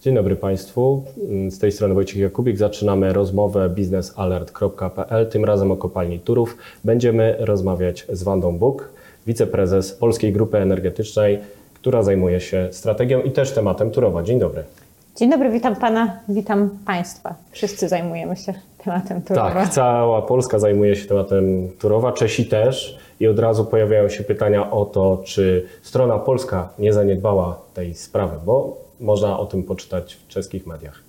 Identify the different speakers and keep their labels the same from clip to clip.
Speaker 1: Dzień dobry Państwu. Z tej strony Wojciech Jakubik. Zaczynamy rozmowę biznesalert.pl. Tym razem o kopalni Turów. Będziemy rozmawiać z Wandą Buk, wiceprezes Polskiej Grupy Energetycznej, która zajmuje się strategią i też tematem Turowa. Dzień dobry.
Speaker 2: Dzień dobry, witam Pana, witam Państwa. Wszyscy zajmujemy się tematem Turowa.
Speaker 1: Tak, cała Polska zajmuje się tematem Turowa, Czesi też. I od razu pojawiają się pytania o to, czy strona polska nie zaniedbała tej sprawy, bo można o tym poczytać w czeskich mediach.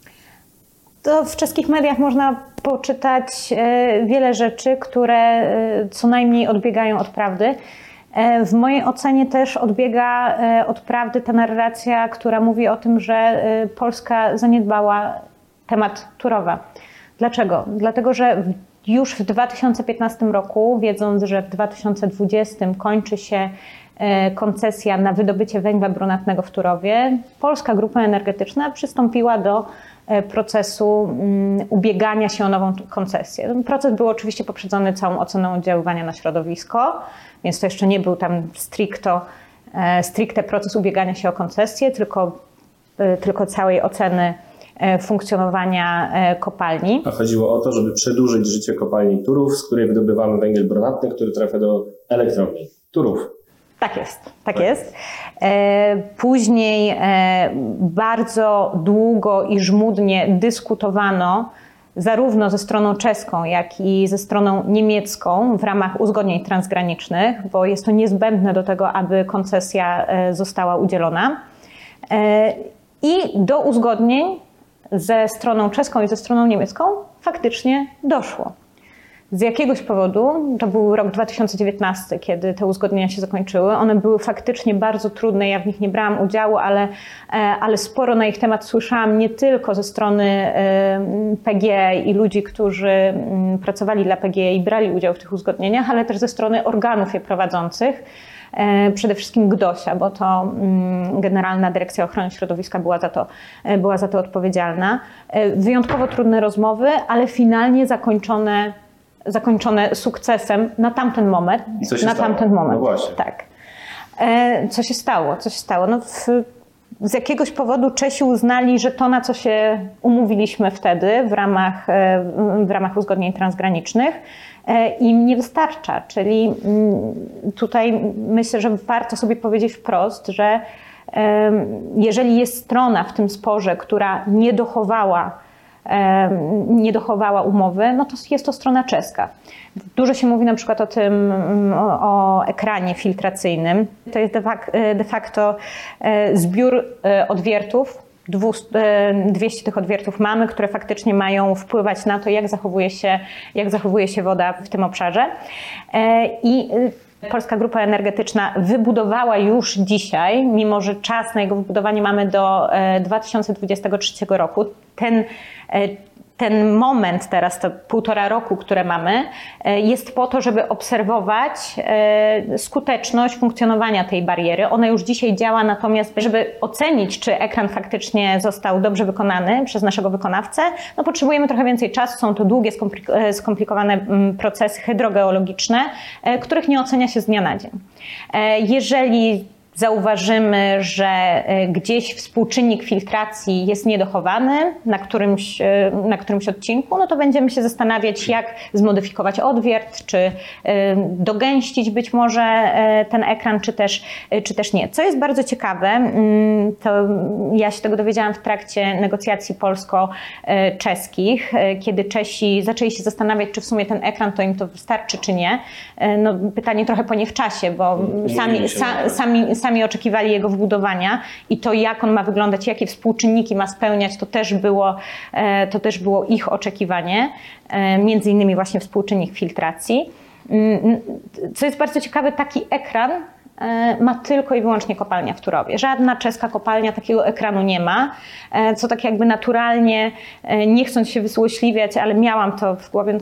Speaker 2: To w czeskich mediach można poczytać e, wiele rzeczy, które e, co najmniej odbiegają od prawdy. E, w mojej ocenie też odbiega od prawdy ta narracja, która mówi o tym, że Polska zaniedbała temat Turowa. Dlaczego? Dlatego, że już w 2015 roku, wiedząc, że w 2020 kończy się koncesja na wydobycie węgla brunatnego w Turowie, Polska Grupa Energetyczna przystąpiła do e, procesu mm, ubiegania się o nową koncesję. Ten proces był oczywiście poprzedzony całą oceną oddziaływania na środowisko, więc to jeszcze nie był tam stricto, e, stricte proces ubiegania się o koncesję, tylko, tylko całej oceny funkcjonowania kopalni.
Speaker 1: A chodziło o to, żeby przedłużyć życie kopalni Turów, z której wydobywamy węgiel brunatny, który trafia do elektrowni Turów.
Speaker 2: Tak jest, tak jest. E, później e, bardzo długo i żmudnie dyskutowano zarówno ze stroną czeską, jak i ze stroną niemiecką w ramach uzgodnień transgranicznych, bo jest to niezbędne do tego, aby koncesja e, została udzielona. I do uzgodnień ze stroną czeską i ze stroną niemiecką faktycznie doszło. Z jakiegoś powodu, to był rok 2019, kiedy te uzgodnienia się zakończyły, one były faktycznie bardzo trudne, ja w nich nie brałam udziału, ale, e, ale sporo na ich temat słyszałam nie tylko ze strony e, PGE i ludzi, którzy mm, pracowali dla PGE i brali udział w tych uzgodnieniach, ale też ze strony organów je prowadzących e, przede wszystkim GDOSia, bo to mm, Generalna Dyrekcja Ochrony Środowiska była za to, była za to odpowiedzialna. Wyjątkowo trudne rozmowy, ale finalnie zakończone zakończone sukcesem na tamten moment.
Speaker 1: I co się
Speaker 2: na
Speaker 1: stało?
Speaker 2: tamten moment.
Speaker 1: No właśnie.
Speaker 2: Tak. E, co się stało? Co się stało? No w, z jakiegoś powodu Czesi uznali, że to, na co się umówiliśmy wtedy w ramach, e, w ramach uzgodnień transgranicznych, e, im nie wystarcza. Czyli mm, tutaj myślę, że warto sobie powiedzieć wprost, że jeżeli jest strona w tym sporze, która nie dochowała nie dochowała umowy, no to jest to strona czeska. Dużo się mówi na przykład o tym, mm, o, ekranie filtracyjnym. To jest de facto e, zbiór e, odwiertów, 200 tych odwiertów mamy, które faktycznie mają wpływać na to, jak zachowuje się, jak zachowuje się woda w tym obszarze. E, I Polska Grupa Energetyczna wybudowała już dzisiaj, mimo że czas na jego wybudowanie mamy do 2023 roku, ten E, ten moment teraz, to półtora roku, które mamy, e, jest po to, żeby obserwować e, skuteczność funkcjonowania tej bariery. Ona już dzisiaj działa, natomiast żeby ocenić, czy ekran faktycznie został dobrze wykonany przez naszego wykonawcę, no potrzebujemy trochę więcej czasu. Są to długie, skomplikowane mm, procesy hydrogeologiczne, których nie ocenia się z dnia na dzień. Jeżeli zauważymy, że e, gdzieś współczynnik filtracji jest niedochowany na którymś, e, na którymś odcinku, no to będziemy się zastanawiać, jak zmodyfikować odwiert, czy e, dogęścić być może ten ekran, czy też, czy też nie. Co jest bardzo ciekawe, mm, to ja się tego dowiedziałam w trakcie negocjacji polsko-czeskich, kiedy Czesi zaczęli się zastanawiać, czy w sumie ten ekran to im to wystarczy, czy nie. No, pytanie trochę po nie w czasie, bo sami, sa, sami, sami oczekiwali jego wbudowania i to, jak on ma wyglądać, jakie współczynniki ma spełniać, to też było, e, to też było ich oczekiwanie, e, między innymi właśnie współczynnik filtracji. Mm, co jest bardzo ciekawe, taki ekran e, ma tylko i wyłącznie kopalnia w Turowie. Żadna czeska kopalnia takiego ekranu nie ma, co tak jakby naturalnie, nie chcąc się wysłośliwiać, ale miałam to w głowie,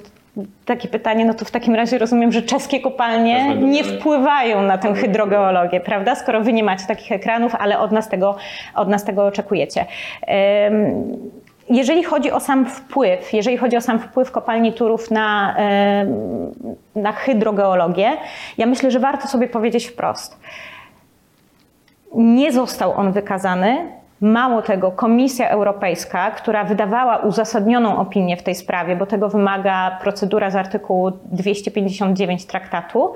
Speaker 2: takie pytanie, no to w takim razie rozumiem, że czeskie kopalnie nie wpływają na tę hydrogeologię, prawda? Skoro wy nie macie takich ekranów, ale od nas tego, od nas tego oczekujecie. Jeżeli chodzi o sam wpływ, jeżeli chodzi o sam wpływ kopalni Turów na, na hydrogeologię, ja myślę, że warto sobie powiedzieć wprost. Nie został on wykazany Mało tego, Komisja Europejska, która wydawała uzasadnioną opinię w tej sprawie, bo tego wymaga procedura z artykułu 259 traktatu,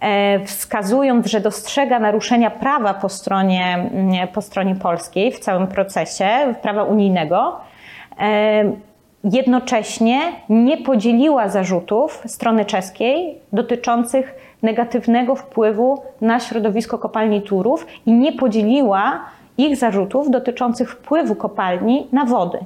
Speaker 2: e, wskazując, że dostrzega naruszenia prawa po stronie, mm, po stronie polskiej w całym procesie, prawa unijnego, e, jednocześnie nie podzieliła zarzutów strony czeskiej dotyczących negatywnego wpływu na środowisko kopalni Turów i nie podzieliła ich zarzutów dotyczących wpływu kopalni na wody.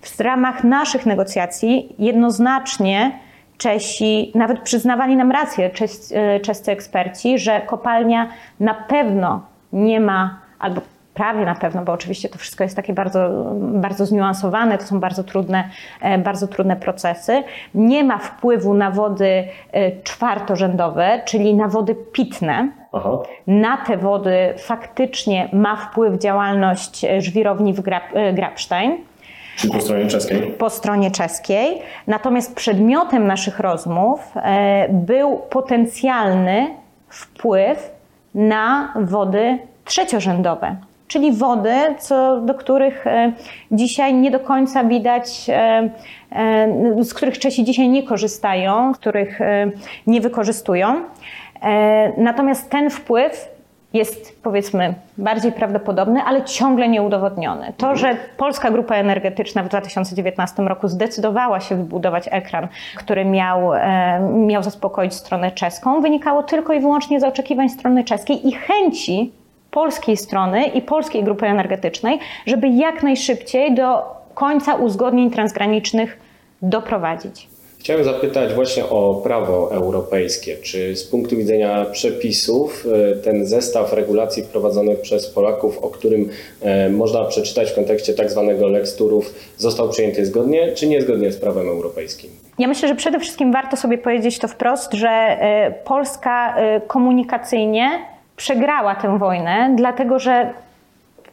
Speaker 2: W ramach naszych negocjacji jednoznacznie Czesi nawet przyznawali nam rację, czes, e, czescy eksperci, że kopalnia na pewno nie ma, albo prawie na pewno, bo oczywiście to wszystko jest takie bardzo, bardzo zniuansowane, to są bardzo trudne, e, bardzo trudne procesy. Nie ma wpływu na wody e, czwartorzędowe, czyli na wody pitne.
Speaker 1: Aha.
Speaker 2: Na te wody faktycznie ma wpływ działalność e, żwirowni w Grab, Grabstein
Speaker 1: Czy po stronie czeskiej?
Speaker 2: po stronie czeskiej. Natomiast przedmiotem naszych rozmów był potencjalny wpływ na wody trzeciorzędowe czyli wody, co, do których e, dzisiaj nie do końca widać, e, e, z których Czesi dzisiaj nie korzystają, których nie wykorzystują. Natomiast ten wpływ jest powiedzmy bardziej prawdopodobny, ale ciągle nieudowodniony. To, że Polska Grupa Energetyczna w 2019 roku zdecydowała się wybudować ekran, który miał, miał zaspokoić stronę czeską, wynikało tylko i wyłącznie z oczekiwań strony czeskiej i chęci polskiej strony i polskiej grupy energetycznej, żeby jak najszybciej do końca uzgodnień transgranicznych doprowadzić.
Speaker 1: Chciałem zapytać właśnie o prawo europejskie. Czy z punktu widzenia przepisów e, ten zestaw regulacji wprowadzonych przez Polaków, o którym e, można przeczytać w kontekście tak zwanego lex turów, został przyjęty zgodnie czy niezgodnie z prawem europejskim?
Speaker 2: Ja myślę, że przede wszystkim warto sobie powiedzieć to wprost, że e, Polska komunikacyjnie przegrała tę wojnę, dlatego że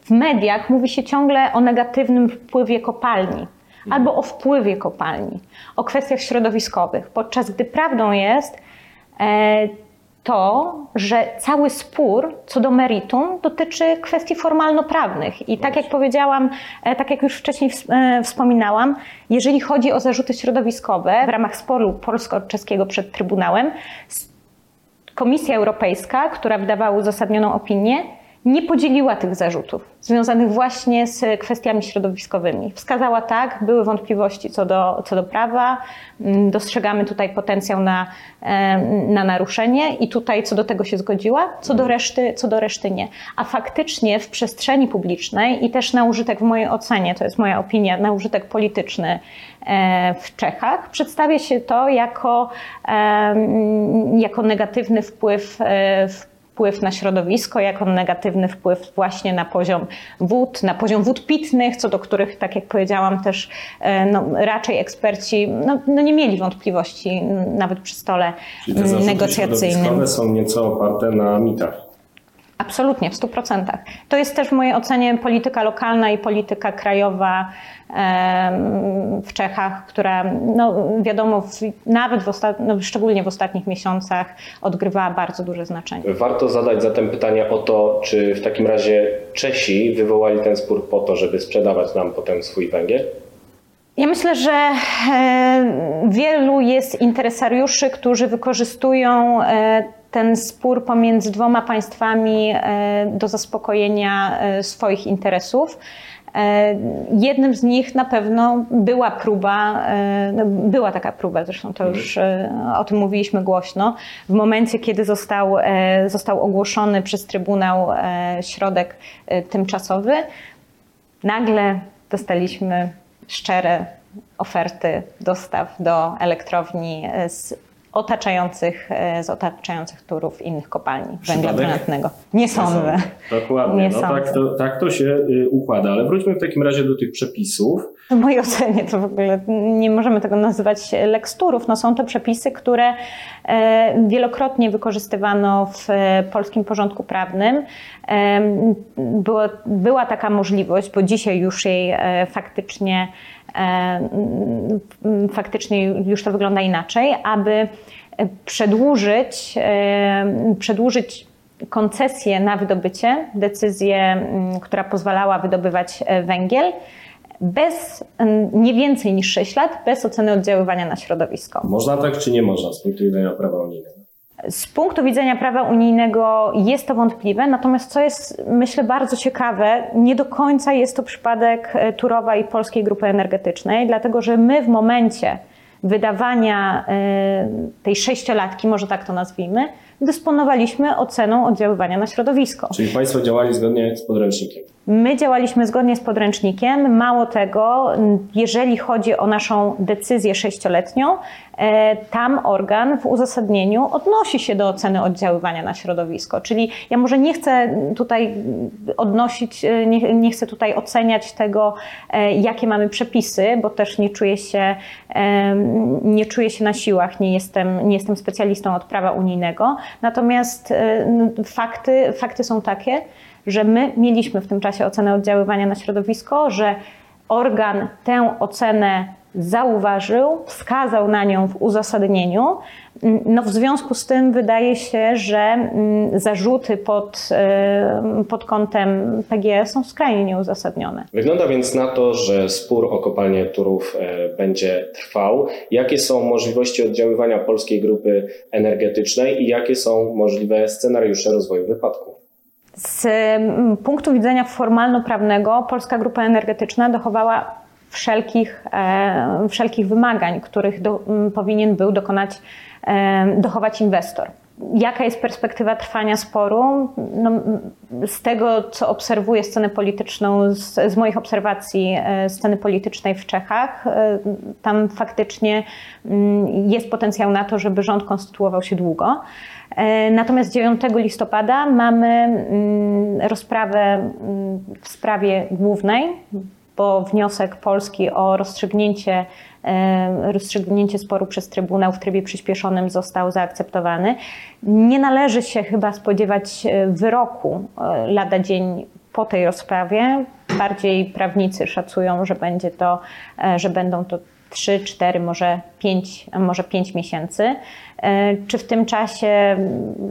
Speaker 2: w mediach mówi się ciągle o negatywnym wpływie kopalni albo o wpływie kopalni, o kwestiach środowiskowych, podczas gdy prawdą jest e, to, że cały spór co do meritum dotyczy kwestii formalno-prawnych. I tak jak powiedziałam, e, tak jak już wcześniej e, wspominałam, jeżeli chodzi o zarzuty środowiskowe w ramach sporu polsko-czeskiego przed Trybunałem, Komisja Europejska, która wydawała uzasadnioną opinię, nie podzieliła tych zarzutów związanych właśnie z kwestiami środowiskowymi. Wskazała tak, były wątpliwości co do, co do prawa, mm, dostrzegamy tutaj potencjał na, na naruszenie i tutaj co do tego się zgodziła, co do, reszty, co do reszty nie. A faktycznie w przestrzeni publicznej i też na użytek w mojej ocenie, to jest moja opinia, na użytek polityczny e, w Czechach przedstawia się to jako, jako negatywny wpływ, e, wpływ wpływ na środowisko, jako negatywny wpływ właśnie na poziom wód, na poziom wód pitnych, co do których, tak jak powiedziałam, też e, no, raczej eksperci no, no nie mieli wątpliwości nawet przy stole
Speaker 1: Czyli te
Speaker 2: negocjacyjnym.
Speaker 1: są nieco oparte na mitach.
Speaker 2: Absolutnie, w 100%. To jest też w mojej ocenie polityka lokalna i polityka krajowa w Czechach, która no, wiadomo, w, nawet w ostat... no, szczególnie w ostatnich miesiącach odgrywała bardzo duże znaczenie.
Speaker 1: Warto zadać zatem pytanie o to, czy w takim razie Czesi wywołali ten spór po to, żeby sprzedawać nam potem swój węgiel?
Speaker 2: Ja myślę, że e, wielu jest interesariuszy, którzy wykorzystują e, ten spór pomiędzy dwoma państwami e, do zaspokojenia swoich interesów. Jednym z nich na pewno była próba, no, była taka próba, zresztą to już o tym mówiliśmy głośno, w momencie, kiedy został, został ogłoszony przez Trybunał środek tymczasowy, nagle dostaliśmy szczere oferty dostaw do elektrowni z otaczających, z otaczających turów innych kopalni węgla brunatnego. Nie sądzę.
Speaker 1: Dokładnie, Nie no tak, to, tak to się y, układa, ale wróćmy w takim razie do tych przepisów.
Speaker 2: W mojej ocenie to w ogóle nie możemy tego nazywać leksturów. No są to przepisy, które e, wielokrotnie wykorzystywano w e, polskim porządku prawnym. E, była, była taka możliwość, bo dzisiaj już jej faktycznie faktycznie już to wygląda inaczej, aby przedłużyć, przedłużyć koncesję na wydobycie, decyzję, która pozwalała wydobywać węgiel bez nie więcej niż 6 lat, bez oceny oddziaływania na środowisko.
Speaker 1: Można tak, czy nie można z punktu widzenia prawa unijnego?
Speaker 2: Z punktu widzenia prawa unijnego jest to wątpliwe, natomiast co jest myślę bardzo ciekawe, nie do końca jest to przypadek Turowa i Polskiej Grupy Energetycznej, dlatego że my w momencie wydawania tej sześciolatki, może tak to nazwijmy, dysponowaliśmy oceną oddziaływania na środowisko.
Speaker 1: Czyli Państwo działali zgodnie z podręcznikiem?
Speaker 2: My działaliśmy zgodnie z podręcznikiem. Mało tego, jeżeli chodzi o naszą decyzję sześcioletnią, e, tam organ w uzasadnieniu odnosi się do oceny oddziaływania na środowisko. Czyli ja może nie chcę tutaj odnosić, e, nie, nie chcę tutaj oceniać tego, e, jakie mamy przepisy, bo też nie czuję się, nie czuję się na siłach, nie jestem, nie jestem specjalistą od prawa unijnego. Natomiast fakty, fakty są takie, że my mieliśmy w tym czasie ocenę oddziaływania na środowisko, że organ tę ocenę zauważył, wskazał na nią w uzasadnieniu. No w związku z tym wydaje się, że mm, zarzuty pod, y, pod kątem PGE są skrajnie nieuzasadnione.
Speaker 1: Wygląda więc na to, że spór o kopalnię Turów e, będzie trwał. Jakie są możliwości oddziaływania polskiej grupy energetycznej i jakie są możliwe scenariusze rozwoju wypadku?
Speaker 2: Z mm, punktu widzenia formalno-prawnego Polska Grupa Energetyczna dochowała wszelkich, e, wszelkich wymagań, których do, powinien był dokonać, e, dochować inwestor. Jaka jest perspektywa trwania sporu? No, z tego, co obserwuję scenę polityczną, z, z, moich obserwacji e, sceny politycznej w Czechach, tam faktycznie jest potencjał na to, żeby rząd konstytuował się długo. Natomiast 9 listopada mamy rozprawę w sprawie głównej bo wniosek Polski o rozstrzygnięcie, e, rozstrzygnięcie sporu przez Trybunał w trybie przyspieszonym został zaakceptowany. Nie należy się chyba spodziewać e, wyroku e, lada dzień po tej rozprawie. Bardziej prawnicy szacują, że będzie to, że będą to 3, 4, może 5, może 5 miesięcy. E, czy w tym czasie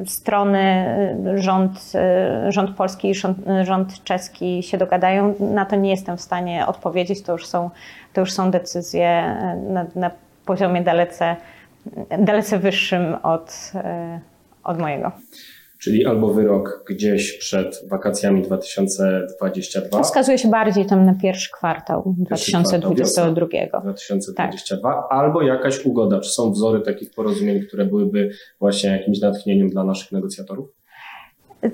Speaker 2: strony e, rząd, e, rząd polski i rząd, rząd czeski się dogadają? Na to nie jestem w stanie odpowiedzieć. To już są, to już są decyzje na, na poziomie dalece, dalece wyższym od, od mojego.
Speaker 1: Czyli albo wyrok gdzieś przed wakacjami 2022.
Speaker 2: To wskazuje się bardziej tam na pierwszy kwartał pierwszy 2022.
Speaker 1: Kwartał 2022, tak. albo jakaś ugoda. Czy są wzory takich porozumień, które byłyby właśnie jakimś natchnieniem dla naszych negocjatorów?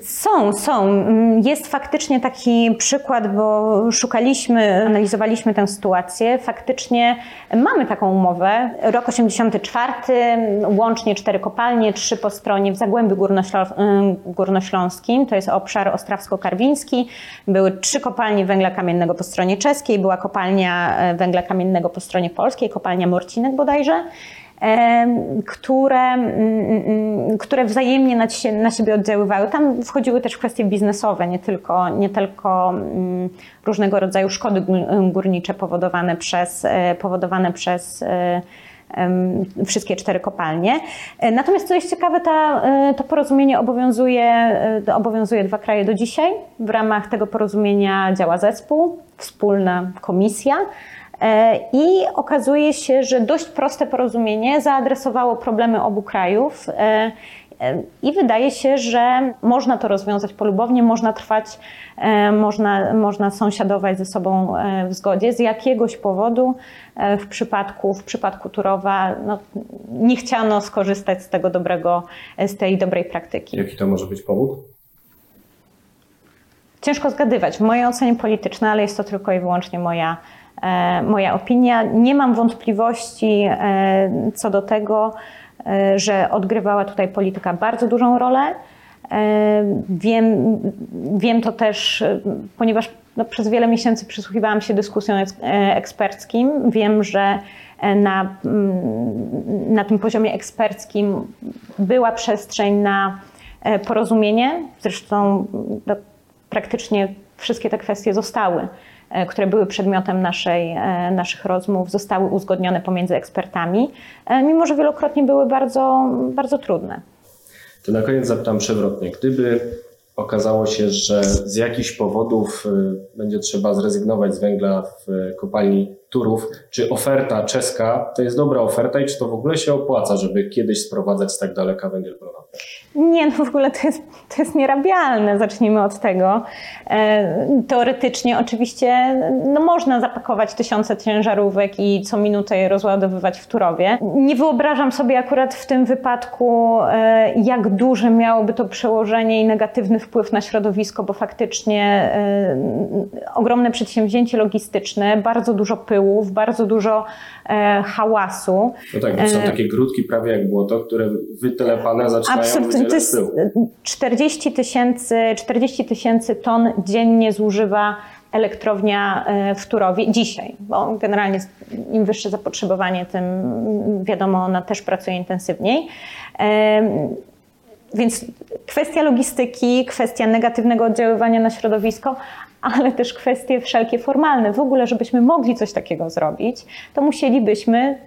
Speaker 2: Są, są. Jest faktycznie taki przykład, bo szukaliśmy, analizowaliśmy tę sytuację. Faktycznie mamy taką umowę. Rok 84, łącznie cztery kopalnie, trzy po stronie w Zagłębiu Górnośląskim, to jest obszar ostrawsko-karwiński. Były trzy kopalnie węgla kamiennego po stronie czeskiej, była kopalnia e, węgla kamiennego po stronie polskiej, kopalnia Morcinek bodajże które, mm, mm, które wzajemnie na, siebie oddziaływały. Tam wchodziły też kwestie biznesowe, nie tylko, nie tylko mm, różnego rodzaju szkody górnicze powodowane przez, e, powodowane przez e, wszystkie cztery kopalnie. E, natomiast co jest ciekawe, ta, to porozumienie obowiązuje, obowiązuje dwa kraje do dzisiaj. W ramach tego porozumienia działa zespół, wspólna komisja. E, I okazuje się, że dość proste porozumienie zaadresowało problemy obu krajów. E, e, I wydaje się, że można to rozwiązać polubownie, można trwać, można, można sąsiadować ze sobą w zgodzie. Z jakiegoś powodu w przypadku, w przypadku Turowa no, nie chciano skorzystać z tego dobrego, z tej dobrej praktyki.
Speaker 1: Jaki to może być powód?
Speaker 2: Ciężko zgadywać. W mojej ocenie politycznej, ale jest to tylko i wyłącznie moja moja opinia. Nie mam wątpliwości e, co do tego, e, że odgrywała tutaj polityka bardzo dużą rolę. Wiem, wiem to też, ponieważ no, przez wiele miesięcy przysłuchiwałam się dyskusjom eksperckim. Wiem, że na, mm, na tym poziomie eksperckim była przestrzeń na porozumienie. Zresztą no, praktycznie wszystkie te kwestie zostały E, które były przedmiotem naszej, e, naszych rozmów, zostały uzgodnione pomiędzy ekspertami, e, mimo że wielokrotnie były bardzo, bardzo trudne.
Speaker 1: To na koniec zapytam przewrotnie. Gdyby okazało się, że z jakichś powodów y, będzie trzeba zrezygnować z węgla w kopalni Turów, czy oferta czeska to jest dobra oferta i czy to w ogóle się opłaca, żeby kiedyś sprowadzać z tak daleka węgiel brunatny?
Speaker 2: Nie, no w ogóle to jest, to jest nierabialne. Zacznijmy od tego. E, Teoretycznie oczywiście no można zapakować tysiące ciężarówek i co minutę je rozładowywać w Turowie. Nie wyobrażam sobie akurat w tym wypadku, e, jak duże miałoby to przełożenie i negatywny wpływ na środowisko, bo faktycznie e, ogromne przedsięwzięcie logistyczne, bardzo dużo pyłów, bardzo dużo e, hałasu.
Speaker 1: No tak, bo są
Speaker 2: E,
Speaker 1: takie grudki prawie jak błoto, które wytelepane zaczynają
Speaker 2: Absolutnie. To jest
Speaker 1: pył.
Speaker 2: 40 tysięcy 40 tysięcy ton dziennie zużywa elektrownia e, w Turowie dzisiaj, bo generalnie im wyższe zapotrzebowanie, tym wiadomo, ona też pracuje intensywniej. Więc kwestia logistyki, kwestia negatywnego oddziaływania na środowisko, ale też kwestie wszelkie formalne. W ogóle, żebyśmy mogli coś takiego zrobić, to musielibyśmy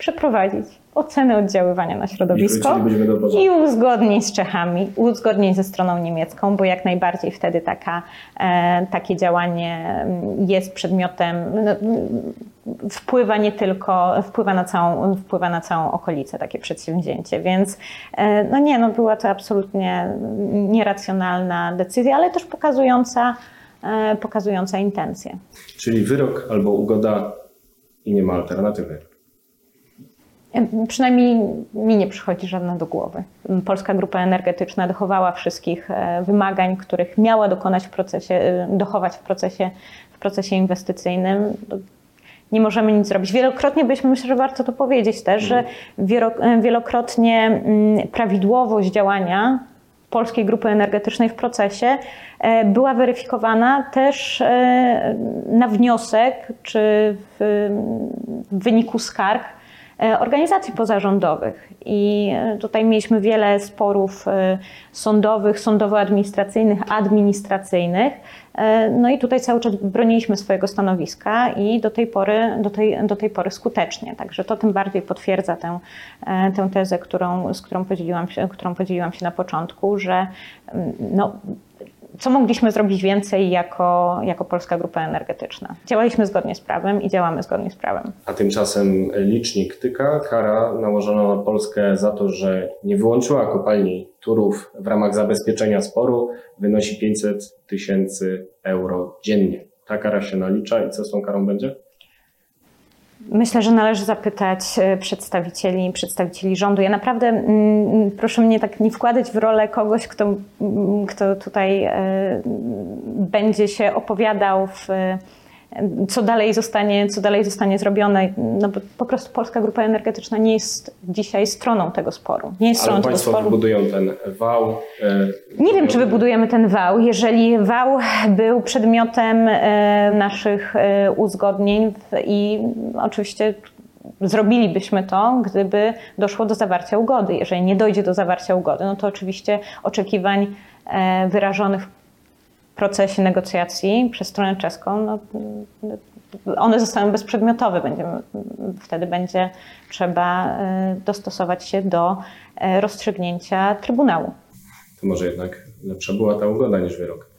Speaker 2: przeprowadzić ocenę oddziaływania na środowisko i uzgodnień z Czechami, uzgodnień ze stroną niemiecką, bo jak najbardziej wtedy taka, e, takie działanie mm, jest przedmiotem, no, mm, wpływa nie tylko, wpływa na całą, wpływa na całą okolicę takie przedsięwzięcie, więc e, no nie, no była to absolutnie nieracjonalna decyzja, ale też pokazująca, e, pokazująca intencje.
Speaker 1: Czyli wyrok albo ugoda i nie ma alternatywy.
Speaker 2: Przynajmniej mi nie przychodzi żadna do głowy. Polska Grupa Energetyczna dochowała wszystkich e, wymagań, których miała dokonać w procesie, e, dochować w procesie, w procesie inwestycyjnym. Nie możemy nic zrobić. Wielokrotnie byśmy, myślę, że warto to powiedzieć też, że e, wielokrotnie prawidłowość działania Polskiej Grupy Energetycznej w procesie była weryfikowana też na wniosek czy w, wyniku skarg organizacji pozarządowych. I e, tutaj mieliśmy wiele sporów e, sądowych, sądowo-administracyjnych, administracyjnych. E, No i tutaj cały czas broniliśmy swojego stanowiska i do tej pory, do tej, do tej pory skutecznie. Także to tym bardziej potwierdza tę, e, tę tezę, którą, z którą podzieliłam, się, którą podzieliłam się na początku, że mm, no, co mogliśmy zrobić więcej jako, jako Polska Grupa Energetyczna. Działaliśmy zgodnie z prawem i działamy zgodnie z prawem.
Speaker 1: A tymczasem licznik tyka, kara nałożona na Polskę za to, że nie wyłączyła kopalni Turów w ramach zabezpieczenia sporu wynosi 500 tysięcy euro dziennie. Ta kara się nalicza i co z tą karą będzie?
Speaker 2: Myślę, że należy zapytać e, przedstawicieli, przedstawicieli rządu. Ja naprawdę mm, proszę mnie tak nie wkładać w rolę kogoś, kto, mm, kto tutaj e, będzie się opowiadał w co dalej zostanie, co dalej zostanie zrobione. No bo po prostu Polska Grupa Energetyczna nie jest dzisiaj stroną tego sporu. Nie jest stroną
Speaker 1: Ale
Speaker 2: tego
Speaker 1: Państwo
Speaker 2: sporu.
Speaker 1: wybudują ten wał. e,
Speaker 2: Nie wiem, czy wybudujemy ten wał. Jeżeli wał był przedmiotem e, naszych e, uzgodnień w- i oczywiście zrobilibyśmy to, gdyby doszło do zawarcia ugody. Jeżeli nie dojdzie do zawarcia ugody, no to oczywiście oczekiwań e, wyrażonych w procesie negocjacji przez stronę czeską, no, one zostaną bezprzedmiotowe. Będziemy, wtedy będzie trzeba e, dostosować się do e, rozstrzygnięcia Trybunału.
Speaker 1: To może jednak lepsza była ta ugoda niż wyrok.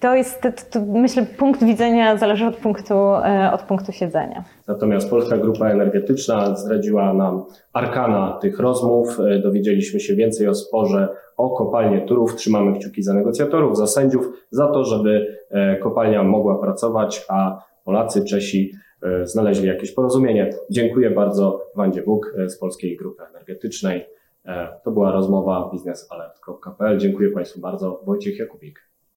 Speaker 2: To jest, to, to, myślę, punkt widzenia zależy od punktu, e, od punktu siedzenia.
Speaker 1: Natomiast Polska Grupa Energetyczna zdradziła nam arkana tych rozmów. E, Dowiedzieliśmy się więcej o sporze o kopalnię Turów. Trzymamy kciuki za negocjatorów, za sędziów, za to, żeby e, kopalnia mogła pracować, a Polacy, Czesi znaleźli jakieś porozumienie. Dziękuję bardzo Wandzie Bóg z Polskiej Grupy Energetycznej. To była rozmowa biznesalert.pl. Dziękuję Państwu bardzo. Wojciech Jakubik.